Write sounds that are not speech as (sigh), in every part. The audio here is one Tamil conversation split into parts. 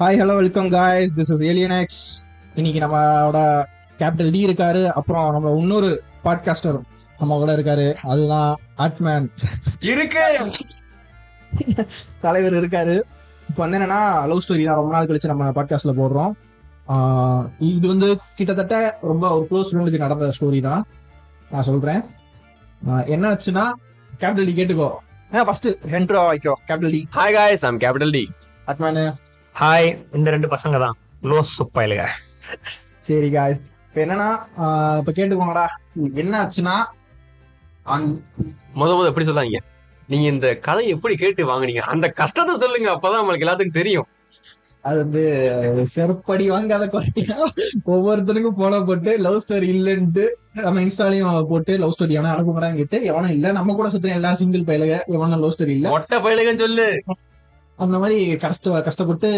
Hi hello welcome guys this is Alien X இன்னைக்கு நம்மளோட கேபிட்டல் டி இருக்காரு. அப்புறம் நம்ம இன்னொரு பாட்காஸ்டர் நம்ம கூட இருக்காரு. அதுதான் ஆட்மேன் இருக்கு! தலைவர் இருக்காரு. இப்போ வந்து என்னன்னா லவ் ஸ்டோரி தான் ரொம்ப நாள் கழிச்சு நம்ம பாட்காஸ்ட்ல போடுறோம். இது வந்து கிட்டத்தட்ட ரொம்ப ஒரு க்ளோஸ் ஃப்ரெண்டுக்கு நடந்த ஸ்டோரி தான். நான் சொல்றேன். என்ன ஆச்சுன்னா கேபிட்டல் டி கேட்டுக்கோ. ஃபர்ஸ்ட் ரெண்டு வாய்க்கோ capital T hi guys I'm capital T ஆட்மேனு hi இந்த ரெண்டு பசங்க தான் லோஸ் சுப்பாயிலுங்க சரி காய்ஸ் இப்போ என்னன்னா இப்ப கேட்டுக்கோங்கடா. என்ன ஆச்சுன்னா அந்த முத முத எப்படி சொல்லாங்க நீங்க இந்த கதை எப்படி கேட்டு வாங்குனீங்க? அந்த கஷ்டத்தை சொல்லுங்க அப்பதான் நம்மளுக்கு எல்லாத்துக்கும் தெரியும். அது வந்து செருப்படி வாங்காத குறையா ஒவ்வொருத்தனுக்கும் போன போட்டு லவ் ஸ்டோரி இல்லைன்ட்டு நம்ம இன்ஸ்டாலையும் போட்டு லவ் ஸ்டோரி எவனா அனுப்புங்கடான்னு கேட்டு எவனும் இல்ல நம்ம கூட சுத்தின எல்லா சிங்கிள் பயிலுக எவனும் லவ் ஸ்டோரி இல்ல. மொட்டை பயிலுகன்னு சொல்லு. அந்த மாதிரி கஷ்ட கஷ்டப்பட்டு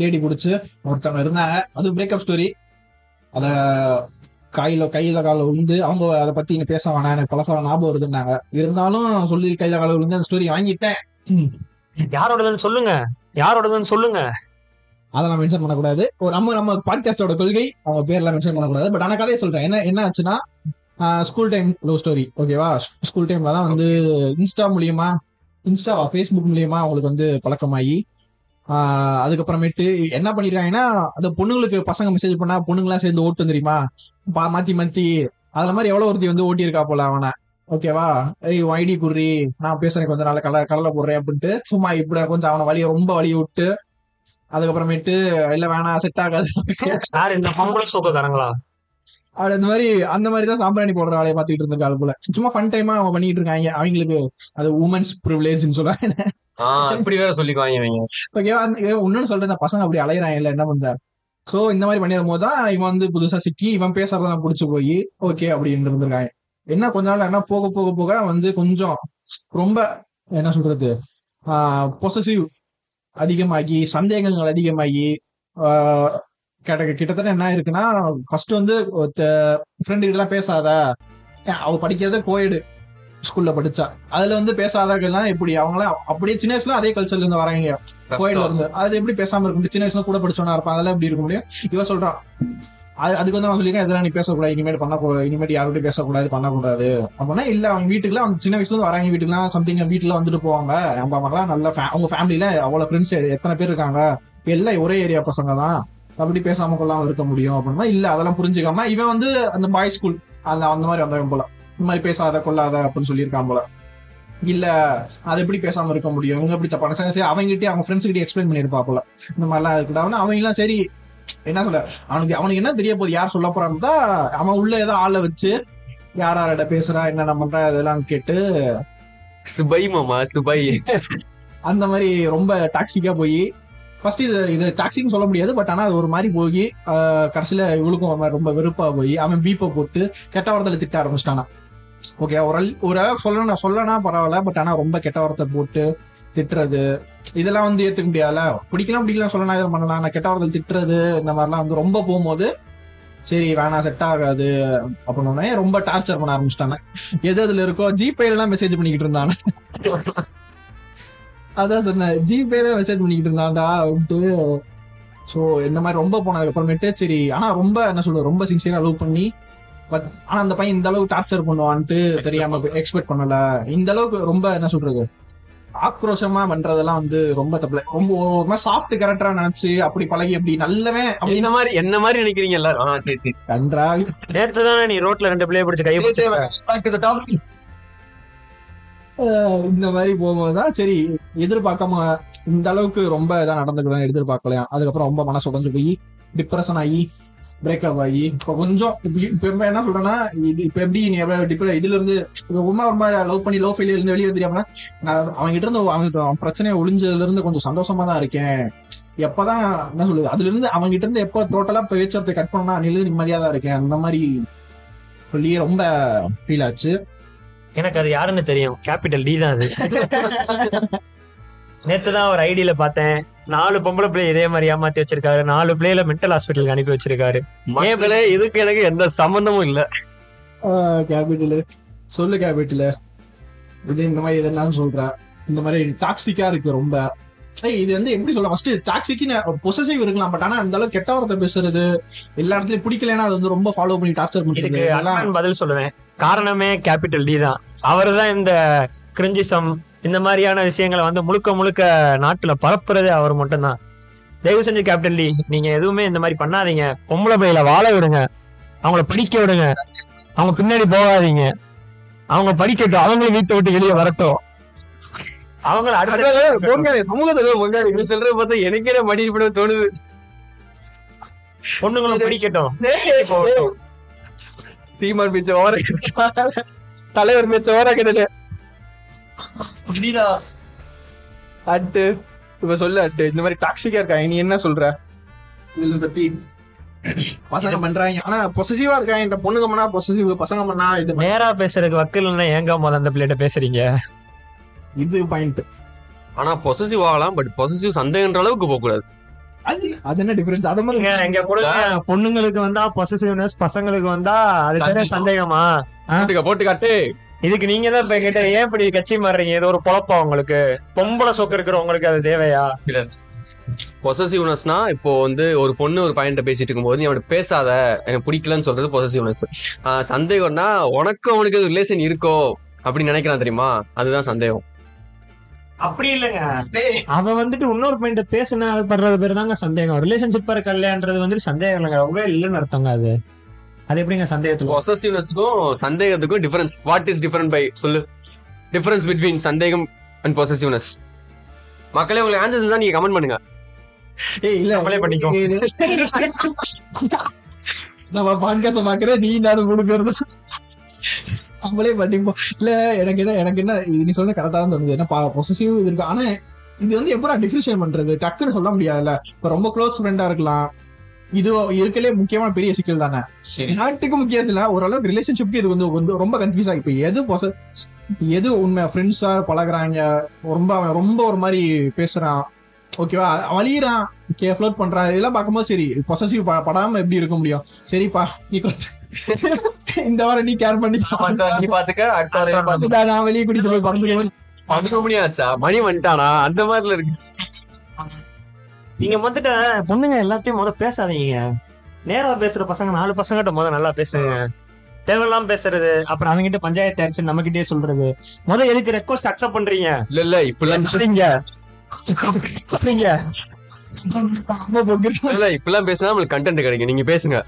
தேடி பிடிச்சு ஒருத்தவங்க இருந்தாங்க. அது பிரேக்கப் ஸ்டோரி அத கையில கையில கால விழுந்து அவங்க அதை பத்தி இங்க பேச வேணாம். எனக்கு பழச ஞாபகம் வருதுன்னாங்க இருந்தாலும் சொல்லி கையில கால விழுந்து அந்த ஸ்டோரி வாங்கிட்டேன். யாரோடதுன்னு சொல்லுங்க. யாரோடதுன்னு சொல்லுங்க. அதை நான் மென்ஷன் பண்ணக்கூடாது. ஒரு நம்ம நம்ம பாட்காஸ்டோட கொள்கை அவங்க பேர்லாம் மென்ஷன் பண்ணக்கூடாது. பட் ஆனா கதையை சொல்றேன். என்ன என்ன ஆச்சுன்னா ஸ்கூல் டைம் லவ் ஸ்டோரி ஓகேவா ஸ்கூல் டைம்ல தான் வந்து இன்ஸ்டா மூலியமா இன்ஸ்டா ஃபேஸ்புக் மூலியமா அவங்களுக்கு வந்து பழக்கமாகி ஆஹ் அதுக்கப்புறமேட்டு என்ன பண்ணிருக்காங்கன்னா அந்த பொண்ணுங்களுக்கு பசங்க மெசேஜ் பண்ணா பொண்ணுங்களாம் சேர்ந்து ஓட்டும் தெரியுமா? பா மாத்தி மாத்தி. அதுல மாதிரி எவ்வளவு ஒருத்தி வந்து ஓட்டியிருக்கா போல அவனை. ஓகேவா ஏய் ஐடி குர்ரி நான் பேசுறேன் கொஞ்ச நாள் கடலை கடலை போடுறேன் அப்படின்ட்டு சும்மா இப்படி கொஞ்சம் அவனை வழியை ரொம்ப வழி விட்டு அதுக்கப்புறமேட்டு இல்ல வேணாம் செட் ஆகாது. யார் இந்த பொம்பளை சோக்கக்காரங்களா அப்படி அந்த மாதிரி அந்த மாதிரி தான் சாம்பிராணி போடுற வேலையை பார்த்துட்டு இருந்திருக்காள் போல. சும்மா ஃபன் டைமா அவங்க பண்ணிட்டு இருக்காங்க அவங்களுக்கு அது உமன்ஸ் ப்ரிவிலேஜ்னு சொல்லுவாங்க. ஆஹ் இப்படி வேற சொல்லிக்குவாங்க ஓகேவா இன்னொன்னு சொல்றேன். இந்த பசங்க அப்படி அலையறாங்க இல்ல என்ன பண்ற? சோ இந்த மாதிரி பண்ணிடும் போது தான் இவன் வந்து புதுசா சிக்கி இவன் பேசுறதெல்லாம் புடிச்சு போய் ஓகே அப்படின்னு இருந்திருக்காங்க. என்ன கொஞ்ச நாள் என்ன போக போக போக வந்து கொஞ்சம் ரொம்ப என்ன சொல்றது பொசசிவ் அதிகமாகி சந்தேகங்கள் அதிகமாகி ஆஹ் கிட்ட கிட்டத்தட்ட என்ன இருக்குன்னா ஃபர்ஸ்ட் வந்து ஃப்ரெண்டு எல்லாம் பேசாத? அவ படிக்கிறத கோயடு ஸ்கூல்ல படிச்சா. அதுல வந்து பேசாதவங்கலாம் எப்படி? அவங்களாம் அப்படியே சின்ன வயசுல அதே கல்ச்சர்ல இருந்து வராங்க. கோயில்ல கஷ்டம். இருந்து. அது எப்படி பேசாம இருக்க முடியும்? சின்ன வயசுல கூட படிச்சவனா இருப்பான். அதெல்லாம் எப்படி இருக்க முடியும்? இவ சொல்றான் அது அதுக்கு வந்து அவன் சொல்லியிருக்கான் இதெல்லாம் நீ பேசக்கூடாது. இனிமேல் பண்ணக்கூடாது இனிமேல் யார்கிட்டயும் பேசக்கூடாது பண்ணக்கூடாது. அப்படின்னா இல்ல அவங்க வீட்டுக்குலாம் அவங்க சின்ன வயசுல இருந்து வராங்க வீட்டுக்குலாம் சம்திங் வீட்டுல வந்துட்டு போவாங்க. நம்ம அவங்கலாம் நல்ல அவங்க ஃபேமிலில அவ்வளவு ஃப்ரெண்ட்ஸ் எத்தனை பேர் இருக்காங்க? எல்லாம் ஒரே ஏரியா பசங்க தான். அப்படி பேசாம கொள்ளாம இருக்க முடியும் அப்படின்னா இல்ல அதெல்லாம் புரிஞ்சுக்காம இவன் வந்து அந்த பாய் ஸ்கூல் அந்த அந்த மாதிரி வந்தவன் போல. இந்த மாதிரி பேசாத கொள்ளாத அப்படின்னு சொல்லியிருக்கான் போல. இல்ல அது எப்படி பேசாம இருக்க முடியும்? இவங்க எப்படி தப்பான சரி அவங்ககிட்டயே அவங்க ஃப்ரெண்ட்ஸ் கிட்ட எக்ஸ்பிளைன் பண்ணிருப்பா போல. இந்த மாதிரிலாம் இருக்குடா அவங்க எல்லாம் சரி என்ன சொல்ல அவனுக்கு அவனுக்கு என்ன தெரிய போகுது? யார் சொல்ல போறான்னு தான் அவன் உள்ள ஏதோ ஆளை வச்சு யார் யார்கிட்ட பேசுறா என்னென்ன பண்றா இதெல்லாம் கேட்டு சுபை மாமா சுபை. அந்த மாதிரி ரொம்ப டாக்ஸிக்கா போய் ஃபர்ஸ்ட் இது இது டாக்ஸிங் சொல்ல முடியாது பட் ஆனால் அது ஒரு மாதிரி போய் கடைசியில் இவளுக்கும் மாதிரி ரொம்ப வெறுப்பாக போய் அவன் பீப்பை போட்டு கெட்ட வார்த்தையில திட்ட ஆரம்பிச்சிட்டானா. ஓகே ஒரு ஒரு அளவுக்கு சொல்லணும் சொல்லனா பரவாயில்ல பட் ஆனால் ரொம்ப கெட்ட வார்த்தை போட்டு திட்டுறது இதெல்லாம் வந்து ஏற்றுக்க முடியாதுல பிடிக்கலாம் பிடிக்கலாம் சொல்லலாம் இதை பண்ணலாம் நான் கெட்ட வார்த்தை திட்டுறது இந்த மாதிரிலாம் வந்து ரொம்ப போகும்போது சரி வேணாம் செட் ஆகாது அப்படின்னு ரொம்ப டார்ச்சர் பண்ண ஆரம்பிச்சிட்டானே. எது அதுல இருக்கோ ஜிபேலாம் மெசேஜ் பண்ணிக்கிட்டு இருந்தானே. (laughs) அதான் சொன்னேன் ஜிபேல மெசேஜ் பண்ணிக்கிட்டு இருந்தான்டா அப்படின்ட்டு. ஸோ இந்த மாதிரி ரொம்ப போனதுக்கு அப்புறமேட்டு சரி ஆனா ரொம்ப என்ன சொல்றது ரொம்ப சின்சியரா லவ் பண்ணி பட் ஆனா அந்த பையன் இந்த அளவுக்கு டார்ச்சர் பண்ணுவான்ட்டு தெரியாம எக்ஸ்பெக்ட் பண்ணல. இந்த அளவுக்கு ரொம்ப என்ன சொல்றது ஆக்ரோஷமா பண்றதெல்லாம் வந்து ரொம்ப தப்பு. ரொம்ப ஒரு மாதிரி சாஃப்ட் கேரக்டரா நினைச்சு அப்படி பழகி அப்படி நல்லவன் அப்படி என்ன மாதிரி என்ன மாதிரி நினைக்கிறீங்க எல்லாரும்? சரி சரி. நன்றாக நேத்து தானே நீ ரோட்ல ரெண்டு பிள்ளைய பிடிச்சு கை பிடிச்சு இந்த மாதிரி போகும்போதுதான் சரி எதிர்பார்க்காம இந்த அளவுக்கு ரொம்ப இதாக நடந்துக்கலாம் எதிர்பார்க்கலையா? அதுக்கப்புறம் ரொம்ப மனசு உடஞ்சு போய் டிப்ரெஷன் ஆகி பிரேக்கப் ஆகி இப்போ கொஞ்சம் இப்ப என்ன சொல்றேன்னா இது இப்ப எப்படி நீ எவ்வளவு டிப்ர இதுல இருந்து உமா ஒரு மாதிரி லவ் பண்ணி லவ் ஃபெயிலியர் இருந்து வெளியே தெரியாம நான் அவங்க கிட்ட இருந்து அவங்க அவன் பிரச்சனையை ஒளிஞ்சதுல இருந்து கொஞ்சம் சந்தோஷமா தான் இருக்கேன். எப்பதான் என்ன சொல்லுது அதுல இருந்து அவங்க கிட்ட இருந்து எப்போ டோட்டலா பேச்சுவார்த்தை கட் பண்ணா நிலது நிம்மதியா தான் இருக்கேன். அந்த மாதிரி சொல்லி ரொம்ப ஃபீல் ஆச்சு. எனக்கு அது யாருன்னு தெரியும். கேபிட்டல் டி தான் அது. நேத்து தான் ஒரு ஐடியில பார்த்தேன். நாலு பொம்பளை பிள்ளை இதே மாதிரி ஏமாத்தி வச்சிருக்காரு. நாலு பிள்ளைல மென்டல் ஹாஸ்பிட்டலுக்கு அனுப்பி வச்சிருக்காரு. மக்களே இதுக்கு எனக்கு எந்த சம்பந்தமும் இல்ல. கேபிட்டல் சொல்லு கேபிட்டல் இது இந்த மாதிரி இதெல்லாம் சொல்ற. இந்த மாதிரி டாக்ஸிக்கா இருக்கு ரொம்ப. இது வந்து எப்படி சொல்ல ஃபர்ஸ்ட் டாக்ஸிக்கு பொசசிவ் இருக்கலாம் பட் ஆனா அந்த அளவுக்கு கெட்ட வார்த்தை பேசுறது எல்லா இடத்துலயும் பிடிக்கலன்னா அது வந்து ரொம்ப ஃபாலோ பண்ணி டார்ச்சர் அண்ணன் பதில் சொல்லுவேன். காரணமே கேபிட்டல் டி தான். அவர் தான் இந்த கிரிஞ்சிசம் இந்த மாதிரியான விஷயங்களை வந்து முழுக்க முழுக்க நாட்டுல பரப்புறதே அவர் மட்டும்தான். தயவு செஞ்சு கேபிட்டல் டி நீங்க எதுவுமே இந்த மாதிரி பண்ணாதீங்க. பொம்பளை பிள்ளைகளை வாழ விடுங்க. அவங்கள படிக்க விடுங்க. அவங்க பின்னாடி போகாதீங்க. அவங்க படிக்கட்டும். அவங்களும் வீட்டை விட்டு வெளியே வரட்டும். அவங்கள அடுத்த பொங்காது சமூகத்துல பொங்காது நீ சொல்றத பார்த்தா எனக்கே மடி பண்ண தோணுது. பொண்ணுங்களும் படிக்கட்டும். சீமான் பேச்ச ஓர தலைவர் பேச்ச ஓர கிடையாது அட்டு இப்ப சொல்லு அட்டு. இந்த மாதிரி டாக்ஸிக்கா இருக்காங்க நீ என்ன சொல்ற? இதுல பத்தி பசங்க பண்றாங்க. ஆனா பொசசிவா இருக்காங்க இந்த பொண்ணுங்க பண்ணா பொசசிவ் பசங்க பண்ணா இது நேரா பேசுறதுக்கு வக்கீல்னா ஏங்க முதல்ல அந்த பிள்ளைகிட்ட பேசுறீங்க? இது பாயிண்ட் ஆனா பொசசிவ் ஆகலாம் பட் பொசசிவ் சந்தேகன்ற அளவுக்கு போக கூடாது அது அது என்ன டிஃபரன்ஸ் அத மாதிரி இங்க இங்க கொடுங்க பொண்ணுங்களுக்கு வந்தா பொசசிவ்னஸ் பசங்களுக்கு வந்தா அது பேரே சந்தேகமா? போட்டுக்க போட்டுக்காட்டு. இதுக்கு நீங்க தான் இப்ப கேட்ட ஏன் இப்படி கட்சி மாறுறீங்க? இது ஒரு பொழப்பா உங்களுக்கு? பொம்பளை சொக்கு இருக்கிறவங்களுக்கு அது தேவையா? பொசசிவ்னஸ்னா இப்போ வந்து ஒரு பொண்ணு ஒரு பையன்கிட்ட பேசிட்டு இருக்கும்போது நீ அவனை பேசாத. எனக்கு பிடிக்கலன்னு சொல்றது பொசசிவ்னஸ் சந்தேகம்னா உனக்கு அவனுக்கு ரிலேஷன் இருக்கோ? அப்படின்னு நினைக்கிறான் தெரியுமா? அதுதான் சந்தேகம். அப்படி இல்லைங்க. அவ வந்துட்டு இன்னொரு பையன்ட்ட பேசினா அது படுறது பேர் தாங்க சந்தேகம். ரிலேஷன்ஷிப்பா இருக்கலையான்றது வந்துட்டு சந்தேகம் இல்லைங்க. ரொம்ப இல்லைன்னு அர்த்தங்க அது. அது எப்படிங்க சந்தேகத்துக்கு? பொசசிவ்னஸ்க்கும் சந்தேகத்துக்கும் difference what is different by சொல்லு. டிஃபரன்ஸ் பிட்வீன் சந்தேகம் அண்ட் பொசசிவ்னஸ் மக்களே உங்களுக்கு ஆன்சர் தான் நீங்க கமெண்ட் பண்ணுங்க. ஏய் இல்ல நம்மளே பண்ணிக்கோ. நம்ம பாட்காஸ்ட் பாக்குற நீ நானும் கொடுக்கறது நம்மளே பண்ணிப்போம் இல்ல எனக்கு என்ன எனக்கு என்ன நீ சொல்ல கரெக்டா தான் தோணுது. என்ன பொசசிவ் இது இருக்கு. ஆனா இது வந்து எப்பறம் டிஃபரன்ஷியேட் பண்றது? டக்குன்னு சொல்ல முடியாதுல்ல. இப்ப ரொம்ப க்ளோஸ் ஃப்ரெண்டா இருக்கலாம். இது இருக்கலே முக்கியமான பெரிய சிக்கல் தானே. நாட்டுக்கு முக்கியம் இல்ல. ஓரளவுக்கு ரிலேஷன்ஷிப்க்கு இது வந்து வந்து ரொம்ப கன்ஃபியூஸ் ஆகி. இப்ப எது எது உண்மை? ஃப்ரெண்ட்ஸா பழகுறாங்க. ரொம்ப அவன் ரொம்ப ஒரு மாதிரி பேசுறான். ஓகேவா வலியுறான் கே ஃப்ளோட் பண்றான் இதெல்லாம் பார்க்கும்போது சரி பொசசிவ் படாம எப்படி இருக்க முடியும்? சரிப்பா நீ (laughs) இந்த வாரம் நீ கேர் பண்ணி நீ பாத்துக்க. நான் வெளியே கூட்டிட்டு போய் பறந்து பன்னெண்டு மணி ஆச்சா மணி வந்துட்டானா? அந்த மாதிரில இருக்கு. நீங்க வந்துட்டு பொண்ணுங்க எல்லாத்தையும் முத பேசாதீங்க. நேரா பேசுற பசங்க நாலு பசங்கிட்ட முத நல்லா பேசுங்க. தேவையில்லாம பேசுறது அப்புறம் அவங்ககிட்ட பஞ்சாயத்து ஆச்சு நம்ம கிட்டே சொல்றது. முத எதுக்கு ரெக்வஸ்ட் அக்செப்ட் பண்றீங்க? இல்ல இல்ல சரிங்க இல்ல இப்பெல்லாம் பேசினா நம்மளுக்கு கண்டென்ட் கிடைக்கும். நீங்க பேசுங்க.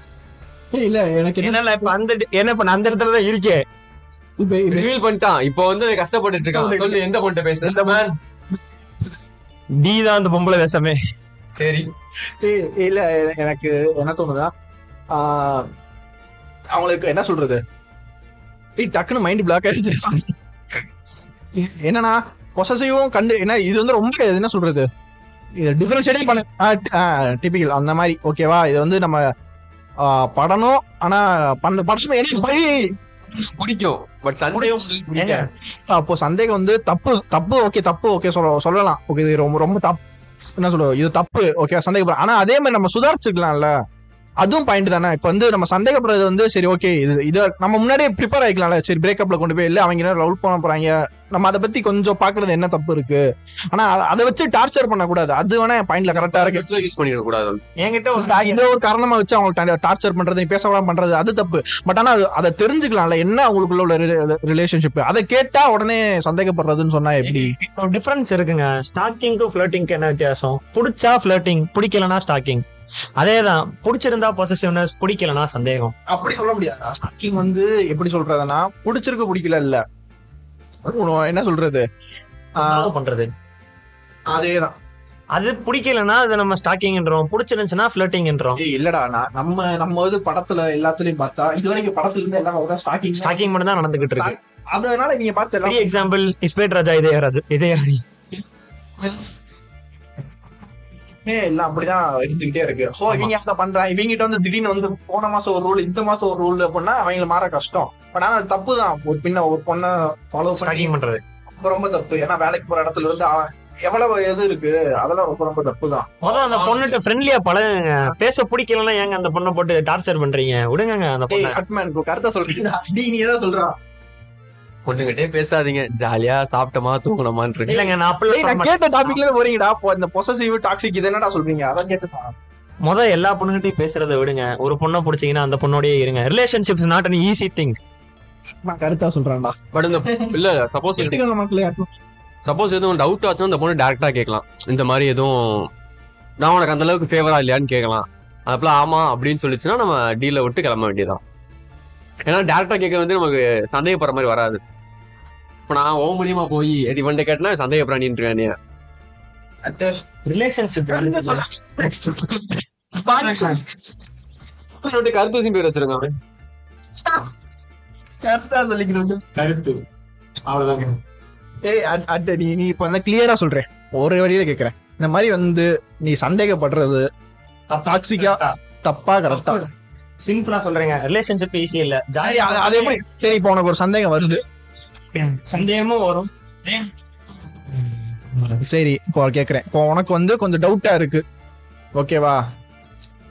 இல்ல எனக்கு என்ன என்னல இப்ப அந்த என்ன இப்ப அந்த இடத்துல தான் இருக்கேன் இப்ப ரிவீல் பண்ணிட்டான். இப்போ வந்து கஷ்டப்பட்டுட்டு இருக்கான். சொல்லு எந்த பொண்ணு? பேசு டி தான் அந்த பொம்பளை வேஷமே. சரி. இல்ல எனக்கு என்ன தோணுதா ஆஹ், அவங்களுக்கு என்ன சொல்றது? ஏய் டக்குன்னு மைண்ட் பிளாக் ஆயிடுச்சு. (laughs) என்னன்னா பொசசிவும் கண்டு என்ன இது வந்து ரொம்ப என்ன சொல்றது? இது டிஃபரன்ஷியேட்டே பண்ண டிபிக்கல் அந்த மாதிரி. ஓகேவா இது வந்து நம்ம படணும். ஆனா பண்ண படம் எனக்கு பழி பிடிக்கும். பட் சந்தேகம் அப்போ சந்தேகம் வந்து தப்பு தப்பு ஓகே தப்பு ஓகே சொல்ல சொல்லலாம். ஓகே இது ரொம்ப ரொம்ப தப்பு என்ன சொல்றது? இது தப்பு ஓகே சந்தேகப்படுற ஆனா அதே மாதிரி நம்ம சுதாரிச்சுக்கலாம்ல அதுவும் பாயிண்ட் தானே. இப்ப வந்து நம்ம சந்தேகப்படுறது வந்து சரி ஓகே இது இது நம்ம முன்னாடியே ப்ரிப்பேர் ஆயிக்கலாம்ல. சரி பிரேக்கப்ல கொண்டு போய் இல்ல அவங்க என்ன லவ் பண்ண போறாங்க? நம்ம அதை பத்தி கொஞ்சம் பாக்குறது என்ன தப்பு இருக்கு? ஆனா அத- அதை வச்சு டார்ச்சர் பண்ணக்கூடாது. அது வேணா என் பாயிண்ட்ல கரெக்டா இருக்கு. யூஸ் பண்ணிட கூடாது என்கிட்ட ஒரு இதை ஒரு காரணமா வச்சு அவங்க டார்ச்சர் பண்றது நீ பேச பண்றது அது தப்பு. பட் ஆனா அது- தெரிஞ்சுக்கலாம்ல என்ன அவங்களுக்குள்ள உள்ள ரிலேஷன்ஷிப் அதை கேட்டா உடனே சந்தேகப்படுறதுன்னு சொன்னா எப்படி? டிஃபரன்ஸ் இருக்குங்க. ஸ்டாக்கிங் டு ஃபிளர்ட்டிங்க்கு என்ன வித்தியாசம்? பிடிச்சா ஃபிளர்ட்டிங் பிடிக்கலனா ஸ்டாக்கிங் அதேதான் பிடிச்சிருந்தா பொசிசிவ்னஸ் பிடிக்கலனா சந்தேகம். அப்படி சொல்ல முடியாது? ஸ்டாக்கிங் வந்து எப்படி சொல்றதுன்னா பிடிச்சிருக்கு பிடிக்கல இல்ல என்ன சொல்றது? பண்றது? அதேதான். அது பிடிக்கலனா அது நம்ம ஸ்டாக்கிங்ன்றோம் பிடிச்சிருந்துச்சுன்னா ஃபிளர்ட்டிங்ன்றோம் ஏய் இல்லடா நான் நம்ம நம்ம இது படத்துல எல்லாத்துலயும் பார்த்தா இது வரைக்கும் படத்துல இருந்து எல்லாம் ஸ்டாக்கிங் ஸ்டாக்கிங் மட்டும் தான் நடந்துகிட்டு இருக்கு. அதனால நீங்க பார்த்து எக்ஸாம்பிள் இஸ்பேட் ராஜா இதயராஜ் இதயராணி ஏய், எல்லாம் அப்படிதான் இருந்துகிட்டே இருக்கு. சோ இவங்க அதை பண்றாங்க இவங்க கிட்ட வந்து திடீர்னு வந்து போன மாசம் ஒரு ரூல் இந்த மாசம் ஒரு ரூல் அப்படின்னா அவங்க மாற கஷ்டம். பட் ஆனா அது தப்பு தான் ஒரு பின்ன ஒரு பொண்ணை ஃபாலோ ஸ்டாக்கிங் பண்றது. ரொம்ப தப்பு. ஏன்னா வேலைக்கு போற இடத்துல இருந்து எவ்வளவு எது இருக்கு அதெல்லாம் ரொம்ப ரொம்ப தப்பு தான் முதல்ல அந்த பொண்ணுகிட்ட ஃப்ரெண்ட்லியா பழகுங்க. பேச பிடிக்கலன்னா ஏங்க அந்த பொண்ணை போட்டு டார்ச்சர் பண்றீங்க? விடுங்க அந்த பொண்ணை. அட்மேன் கருத்தை சொல்றீங்க (laughs) நீ ஏதாவது சொல்றா? பொண்ணுகிட்டே பேசாதீங்க. ஜாலியா சாப்பிட்டோமா தூங்கணுமான்னு இல்லைங்க நான் மாட்டேன். கேட்ட டாபிக்ல போறீங்கடா. இந்த பொசசிவ் டாக்ஸிக் இது என்னடா சொல்றீங்க? அதான் கேட்டுதான் முத எல்லா பொண்ணுகிட்டயும் பேசுறதை விடுங்க. ஒரு பொண்ணை பிடிச்சீங்கன்னா அந்த பொண்ணோடயே இருங்க. Relationship's not an easy thing கருத்தா சொல்றேன்டா. பட் இந்த இல்ல சப்போஸ் சப்போஸ் எதுவும் டவுட் ஆச்சுன்னா அந்த பொண்ணு டேரக்டா கேட்கலாம். இந்த மாதிரி எதுவும் நான் உனக்கு அந்த அளவுக்கு ஃபேவரா இல்லையான்னு கேட்கலாம். அப்பலாம் ஆமா அப்படின்னு சொல்லிச்சுன்னா நம்ம டீல விட்டு கிளம்ப வேண்டியதான் ஏன்னா டேரக்டா கேட்க வந்து நமக்கு சந்தேகப்படுற மாதிரி வராது. இப்போ நான் ஓ மூலியமா போய் எது இவன்ட்ட கேட்டனா சந்தேகப்படானின்னு இருக்கானே ரிலேஷன்ஷிப் கருத்து பேர். வச்சிருக்காங்க கருத்தா சொல்லிக்கணும் கருத்து. அவ்வளவுதான் ஏய் அட்- அட் நீ நீ இப்ப வந்து கிளியரா சொல்றேன். ஒரு வழியில கேக்குறேன். இந்த மாதிரி வந்து நீ சந்தேகப்படுறது டாக்ஸிக்கா தப்பா கரெக்டா சிம்பிளா சொல்றேங்க. ரிலேஷன்ஷிப் ஈஸி இல்ல. ஜாலியா அது அது எப்படி? சரி இப்போ உனக்கு ஒரு சந்தேகம் வருது. சந்தேகமும் வரும். சரி இப்போ கேக்குறேன். இப்போ உனக்கு வந்து கொஞ்சம் டவுட்டா இருக்கு. ஓகேவா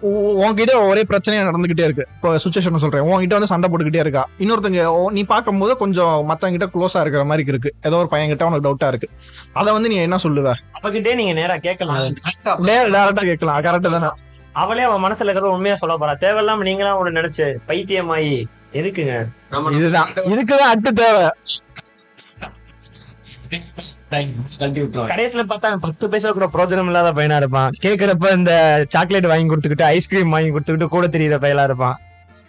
உன்கிட்ட ஒரே பிரச்சனையா நடந்துகிட்டே இருக்கு. இப்போ சுச்சுவேஷன் சொல்றேன். உன்கிட்ட வந்து சண்டை போட்டுக்கிட்டே இருக்கா? இன்னொருத்தங்க ஓ- நீ பார்க்கும்போது கொஞ்சம் மத்தவங்க கிட்ட க்ளோஸா இருக்கிற மாதிரி இருக்கு. ஏதோ ஒரு பையன் கிட்ட உனக்கு டவுட்டா இருக்கு. அதை வந்து நீ என்ன சொல்லுவ? அவகிட்டே நீங்க நேரா கேட்கலாம். டேரக்டா கேட்கலாம். கரெக்ட் தானே? அவளே அவன் மனசுல இருக்கிறத உண்மையா சொல்ல போறா. தேவையில்லாம நீங்களா ஒண்ணு நினைச்சு பைத்தியமாயி எதுக்குங்க? இதுதான். இதுக்குதான் அட்டு தேவை. கடைசியில பார்த்தா பத்து பைசா கூட பிரோஜனம் இல்லாத பையனா இருப்பான். கேக்குறப்ப இந்த சாக்லேட் வாங்கி கொடுத்துக்கிட்டு ஐஸ்கிரீம் வாங்கி கொடுத்துக்கிட்டு கூட தெரியுற பையலா இருப்பான்.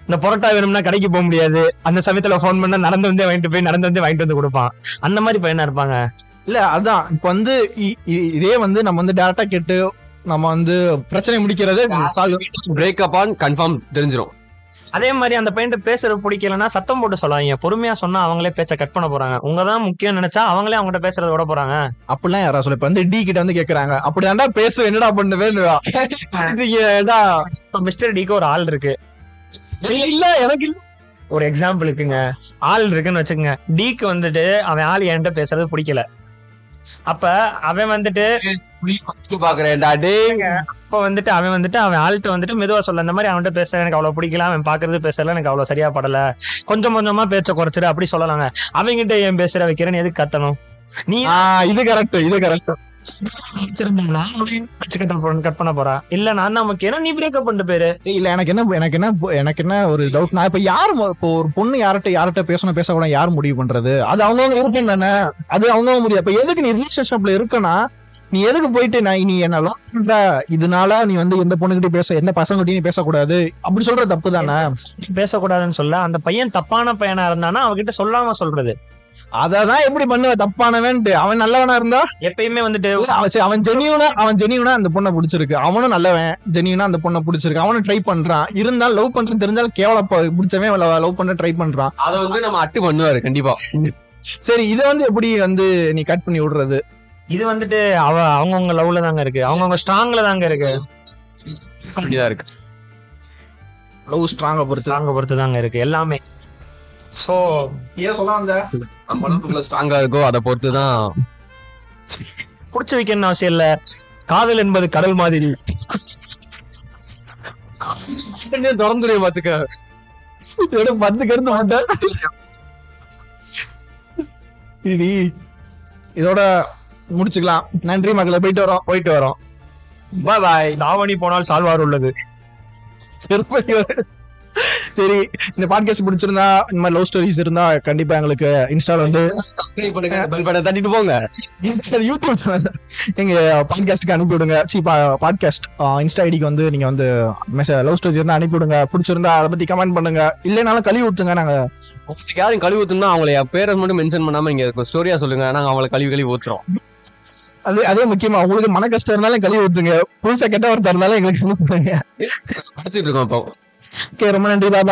இந்த பரோட்டா வேணும்னா கடைக்கு போக முடியாது. அந்த சமயத்துல ஃபோன் பண்ணா நடந்து வந்தே வாங்கிட்டு போய் நடந்து வந்து வாங்கிட்டு வந்து கொடுப்பான். அந்த மாதிரி பையனா இருப்பாங்க. இல்ல அதான் இப்ப வந்து இ- இ- இதே வந்து நம்ம வந்து டேரக்டா கேட்டு நம்ம வந்து பிரச்சனை முடிக்கிறது பிரேக்கப் ஆன் கன்ஃபார்ம் தெரிஞ்சிரும். அதே மாதிரி அந்த பையன் பேசுறது பிடிக்கலன்னா சத்தம் போட்டு சொல்லாதீங்க. பொறுமையா சொன்னா அவங்களே பேச்ச கட் பண்ண போறாங்க. உங்க தான் முக்கியம் நினைச்சா அவங்களே அவங்ககிட்ட பேசுறத விட போறாங்க. அப்படிலாம் யாரா சொல்ல இப்ப வந்து டி கிட்ட வந்து கேக்குறாங்க. அப்படிதான்டா பேசு என்னடா இப்ப மிஸ்டர் டிக்கு ஒரு ஆள் இருக்கு. இல்ல எனக்கு இல்ல. ஒரு எக்ஸாம்பிளுக்குங்க ஆள் இருக்குன்னு வச்சுக்கோங்க. டிக்கு வந்துட்டு அவன் ஆள் என்கிட்ட பேசுறது பிடிக்கல. அப்ப அவன் வந்துட்டு பாக்குறேன்டா அப்ப வந்துட்டு அவன் வந்துட்டு அவன் ஆள்கிட்ட வந்துட்டு மெதுவா சொல்ல இந்த மாதிரி அவன்கிட்ட பேச எனக்கு அவ்வளவு பிடிக்கல அவன் பாக்குறது பேசல எனக்கு அவ்வளவு சரியா படல. கொஞ்சம் கொஞ்சமா பேச்ச குறைச்சிரு அப்படி சொல்லலாங்க. அவங்கிட்ட ஏன் பேசுற வைக்கிறேன்னு எதுக்கு கத்தணும்? நீ இது கரெக்ட் இது கரெக்ட் கட் பண்ண போறா இல்ல நான் தான் முக்கியம் நீ பிரேக்கப் பண்ணிட்டு போயிரு இல்ல எனக்கு என்ன எனக்கு என்ன எனக்கு என்ன ஒரு டவுட் நான் இப்ப யாரு இப்போ ஒரு பொண்ணு யார்கிட்ட யார்கிட்ட பேசணும் பேசக்கூடாது யார் முடிவு பண்றது? அது அவங்கவுங்க விருப்பம் தானே? அது அவங்கவுங்க முடியும் இப்ப எதுக்கு நீ ரிலேஷன்ஷிப்ல இருக்கனா? நீ எதுக்கு போயிட்டு நான் நீ என்ன பண்ற? இதனால நீ வந்து எந்த பொண்ணுகிட்ட பேச எந்த பசங்ககிட்டயும் நீ பேசக்கூடாது. அப்படி சொல்ற தப்பு தானே? பேசக்கூடாதுன்னு சொல்ல அந்த பையன் தப்பான பையனா இருந்தானா அவகிட்ட சொல்லாம சொல்றது. அததான் எப்படி பண்ணுவ? தப்பானவன்ட்டு. அவன் நல்லவனா இருந்தா? எப்பயுமே வந்துட்டு அவன் அவன் ஜெனியூனா அவன் ஜெனியூனா அந்த பொண்ணை பிடிச்சிருக்கு. அவனும் நல்லவன். ஜெனியூனா அந்த பொண்ணை பிடிச்சிருக்கு. அவனும் ட்ரை பண்றான். இருந்தாலும் லவ் பண்றேன்னு தெரிஞ்சாலும் கேவல பிடிச்சவன் லவ் பண்ண ட்ரை பண்றான். அத வந்து நம்ம அட்டு பண்ணுவாரு கண்டிப்பா. சரி இதை வந்து எப்படி வந்து நீ கட் பண்ணி விடுறது? இது வந்துட்டு அவ அவங்கவுங்க லவ்ல தாங்க இருக்கு. அவங்கவுங்க ஸ்ட்ராங்ல தாங்க இருக்கு. அப்படிதான் இருக்கு. லவ் ஸ்ட்ராங்கா பொறுத்து. ஸ்ட்ராங்க பொறுத்து தாங்க இருக்கு. எல்லாமே. சோ ஏன் சொல்ல வந்த நம்ம அளவுக்கு ஸ்ட்ராங்கா இருக்கோ அதை பொறுத்து தான் புடிச்சு வைக்கணும்னு அவசியம் இல்ல. காதல் என்பது கடல் மாதிரி. திறந்துரு பாத்துக்க இதோட பத்து கருத்து மாட்டேன் இதோட முடிச்சுக்கலாம். நன்றி மக்களை போயிட்டு வரோம் போயிட்டு வரோம். பாய் பாய் தாவணி போனால் சால்வார் உள்ளது. செருப்படி வர- சரி இந்த பாட்காஸ்ட் பிடிச்சிருந்தா இந்த மாதிரி லவ் ஸ்டோரிஸ் இருந்தா கண்டிப்பா எங்களுக்கு இன்ஸ்டால வந்து சப்ஸ்கிரைப் பண்ணுங்க பெல் பட்டனை தட்டிட்டு போங்க. யூடியூப் சேனல் எங்க பாட்காஸ்ட்டுக்கு அனுப்பி விடுங்க. சி பாட்காஸ்ட் இன்ஸ்டா ஐடிக்கு வந்து நீங்க வந்து மெசேஜ் லவ் ஸ்டோரி இருந்தா அனுப்பி விடுங்க. பிடிச்சிருந்தா அதை பத்தி கமெண்ட் பண்ணுங்க. இல்லைனாலும் கழுவி ஊத்துங்க நாங்க உங்களுக்கு யாரும் கழுவி ஊத்துனா அவங்கள பேரை மட்டும் மென்ஷன் பண்ணாம இங்க ஸ்டோரியா சொல்லுங்க. நாங்க அவங்கள கழுவி கழுவி ஊத்துறோம். அது அதே முக்கியமா உங்களுக்கு மன கஷ்டம் இருந்தாலும் கழுவி ஊத்துங்க. புதுசா கெட்ட ஒருத்தர் இருந்தாலும் எங்களுக்கு படிச்சுட்டு இருக்கோம் இப்போ. ஓகே ரொம்ப நன்றி பாய்